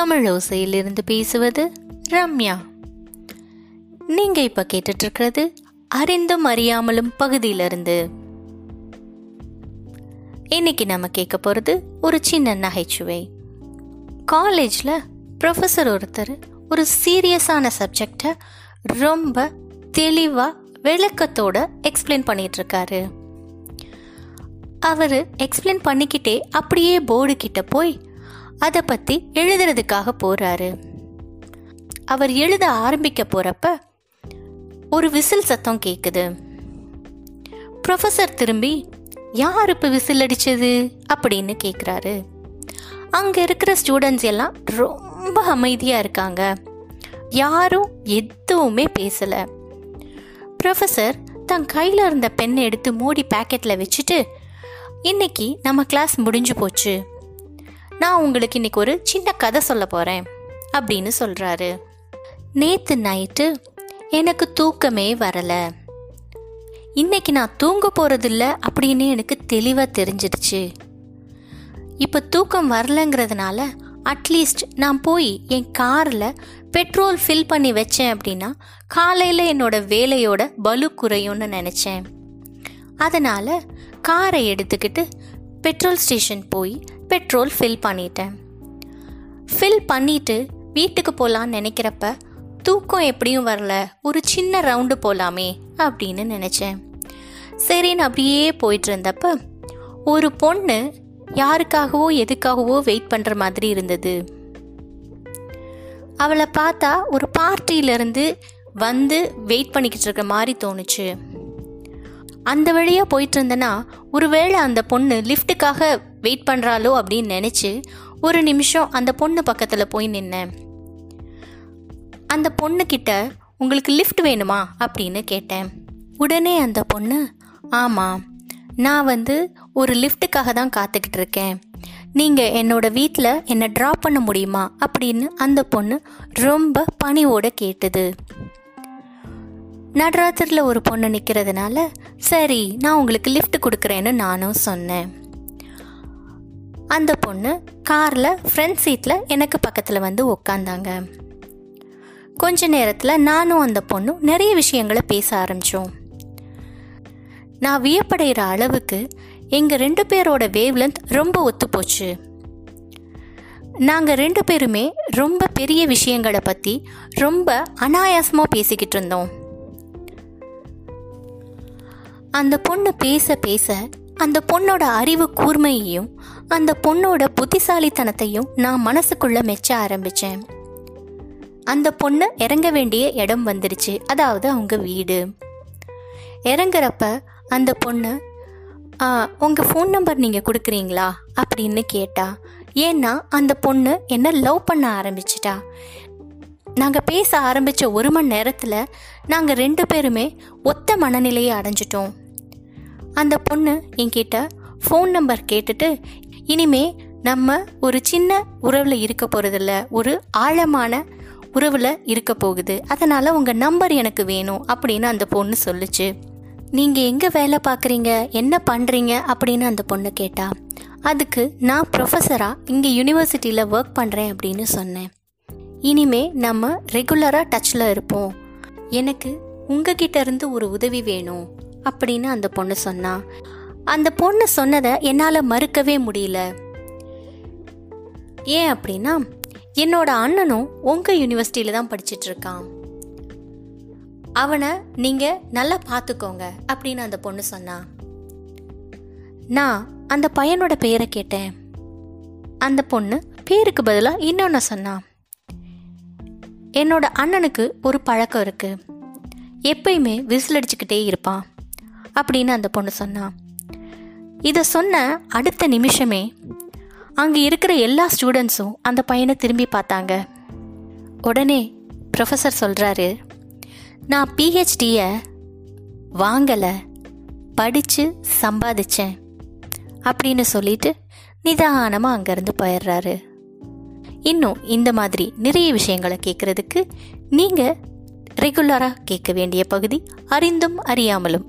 தமிழ் ஓசையிலிருந்து பேசுவது ரம்யா. நீங்க இப்ப கேட்டுட்டு இருக்கிறது அறிந்தும் அறியாமலும் பகுதியிலிருந்து. இன்னைக்கு நம்ம கேட்க போறது ஒரு சின்ன நகைச்சுவை. காலேஜ்ல ப்ரொஃபஸர் ஒருத்தர் ஒரு சீரியஸான சப்ஜெக்டை ரொம்ப தெளிவா விளக்கத்தோட எக்ஸ்பிளைன் பண்ணிட்டு இருக்காரு அவர் எக்ஸ்பிளைன் பண்ணிக்கிட்டே அப்படியே போர்டு கிட்ட போய் அதை பற்றி எழுதுறதுக்காக போறாரு. அவர் எழுத ஆரம்பிக்க போறப்ப ஒரு விசில் சத்தம் கேட்குது ப்ரொஃபஸர் திரும்பி யார் இப்போ விசில் அடிச்சது? அப்படின்னு கேட்குறாரு அங்கே இருக்கிற ஸ்டூடெண்ட்ஸ் எல்லாம் ரொம்ப அமைதியாக இருக்காங்க. யாரும் எதுவுமே பேசலை. ப்ரொஃபஸர் தன் கையில் இருந்த பெண்ணை எடுத்து மூடி பேக்கெட்டில் வச்சுட்டு இன்னைக்கு நம்ம கிளாஸ் முடிஞ்சு போச்சு. நான் உங்களுக்கு இன்னைக்கு ஒரு சின்ன கதை சொல்ல போகிறேன் அப்படின்னு சொல்கிறாரு நேற்று நைட்டு எனக்கு தூக்கமே வரலை. இன்னைக்கு நான் தூங்க போகிறதில்ல அப்படின்னு எனக்கு தெளிவாக தெரிஞ்சிடுச்சு. இப்போ தூக்கம் வரலங்கிறதுனால அட்லீஸ்ட் நான் போய் என் காரில் பெட்ரோல் ஃபில் பண்ணி வச்சேன் அப்படின்னா காலையில் என்னோட வேலையோட பலு குறையும்னு நினச்சேன். அதனால் காரை எடுத்துக்கிட்டு பெட்ரோல் ஸ்டேஷன் போய் பெட்ரோல் ஃபில் பண்ணிட்டேன். ஃபில் பண்ணிட்டு வீட்டுக்கு போகலான்னு நினைக்கிறப்ப தூக்கம் எப்படியும் வரல ஒரு சின்ன ரவுண்டு போகலாமே அப்படின்னு நினச்சேன். சரின்னு அப்படியே போயிட்டு இருந்தப்ப ஒரு பொண்ணு யாருக்காகவோ எதுக்காகவோ வெயிட் பண்ணுற மாதிரி இருந்தது. அவளை பார்த்தா ஒரு பார்ட்டியிலேருந்து வந்து வெயிட் பண்ணிக்கிட்டு இருக்க மாதிரி தோணுச்சு. அந்த வழியாக போயிட்டு இருந்தேன்னா ஒருவேளை அந்த பொண்ணு லிஃப்ட்டுக்காக வெயிட் பண்ணுறாளோ அப்படின்னு நினச்சி ஒரு நிமிஷம் அந்த பொண்ணு பக்கத்தில் போய் நின்னேன் அந்த பொண்ணுக்கிட்ட உங்களுக்கு லிஃப்ட் வேணுமா? அப்படின்னு கேட்டேன். உடனே அந்த பொண்ணு ஆமாம் நான் வந்து ஒரு லிஃப்ட்டுக்காக தான் காத்துக்கிட்டு இருக்கேன். நீங்கள் என்னோட வீட்டில் என்னை ட்ராப் பண்ண முடியுமா? அப்படின்னு அந்த பொண்ணு ரொம்ப பணிவோட கேட்டது. நடராத்திரில் ஒரு பொண்ணு நிற்கிறதுனால சரி நான் உங்களுக்கு லிஃப்ட் கொடுக்குறேன்னு நானும் சொன்னேன். அந்த பொண்ணு காரில் ஃப்ரண்ட் சீட்டில் எனக்கு பக்கத்தில் வந்து உக்காந்தாங்க. கொஞ்ச நேரத்தில் நானும் அந்த பொண்ணும் நிறைய விஷயங்களை பேச ஆரம்பித்தோம் நான் வியப்படைகிற அளவுக்கு எங்கள் ரெண்டு பேரோட வேவ்லென்த் ரொம்ப ஒத்துப்போச்சு நாங்கள் ரெண்டு பேருமே ரொம்ப பெரிய விஷயங்களை பற்றி ரொம்ப அனாயாசமாக பேசிக்கிட்டு இருந்தோம். அந்த பொண்ணு பேச பேச அந்த பொண்ணோட அறிவு கூர்மையையும் அந்த பொண்ணோட புத்திசாலித்தனத்தையும் நான் மனசுக்குள்ள மெச்ச ஆரம்பிச்சேன். அந்த பொண்ணு இறங்க வேண்டிய இடம் வந்துருச்சு. அதாவது அவங்க வீடு. இறங்குறப்ப அந்த பொண்ணு உங்கள் ஃபோன் நம்பர் நீங்கள் கொடுக்குறீங்களா? அப்படின்னு கேட்டா ஏன்னா அந்த பொண்ணு என்ன லவ் பண்ண ஆரம்பிச்சிட்டா. நாங்கள் பேச ஆரம்பித்த ஒரு மணி நேரத்தில் நாங்கள் ரெண்டு பேருமே ஒத்த மனநிலையை அடைஞ்சிட்டோம். அந்த பொண்ணு என்கிட்ட ஃபோன் நம்பர் கேட்டுட்டு இனிமே நம்ம ஒரு சின்ன உறவில் இருக்க போகிறதில்ல ஒரு ஆழமான உறவில் இருக்க போகுது. அதனால் உங்கள் நம்பர் எனக்கு வேணும் அப்படின்னு அந்த பொண்ணு சொல்லுச்சு. நீங்கள் எங்கே வேலை பார்க்குறீங்க என்ன பண்ணுறீங்க அப்படின்னு அந்த பொண்ணு கேட்டா அதுக்கு நான் ப்ரொஃபஸராக இங்கே யூனிவர்சிட்டியில் ஒர்க் பண்ணுறேன் அப்படின்னு சொன்னேன். இனிமே நம்ம ரெகுலராக டச்சில் இருப்போம். எனக்கு உங்ககிட்ட இருந்து ஒரு உதவி வேணும். அப்படின்னு அந்த பொண்ணு சொன்னா. அந்த பொண்ணு சொன்னதை என்னால் மறுக்கவே முடியல. ஏன் அப்படின்னா என்னோட அண்ணனும் உங்கள் யூனிவர்சிட்டியில தான் படிச்சுட்டு இருக்கான். அவனை நீங்கள் நல்லா பார்த்துக்கோங்க அப்படின்னு அந்த பொண்ணு சொன்னா. நான் அந்த பையனோட பெயரை கேட்டேன். அந்த பொண்ணு பேருக்கு பதிலாக இன்னொன்று சொன்னான் என்னோட அண்ணனுக்கு ஒரு பழக்கம் இருக்குது எப்பயுமே விசில் அடிச்சுக்கிட்டே இருப்பான். அப்படின்னு அந்த பொண்ணு சொன்னான் இதை சொன்ன அடுத்த நிமிஷமே அங்கே இருக்கிற எல்லா ஸ்டூடெண்ட்ஸும் அந்த பையனை திரும்பி பார்த்தாங்க. உடனே ப்ரொஃபஸர் சொல்கிறாரு நான் பிஹெச்டியை வாங்கலை படித்து சம்பாதிச்சேன் அப்படின்னு சொல்லிட்டு நிதானமாக அங்கேருந்து போயிடுறாரு. இன்னும் இந்த மாதிரி நிறைய விஷயங்களை கேட்குறதுக்கு நீங்கள் ரெகுலராக கேட்க வேண்டிய பகுதி அறிந்தும் அறியாமலும்.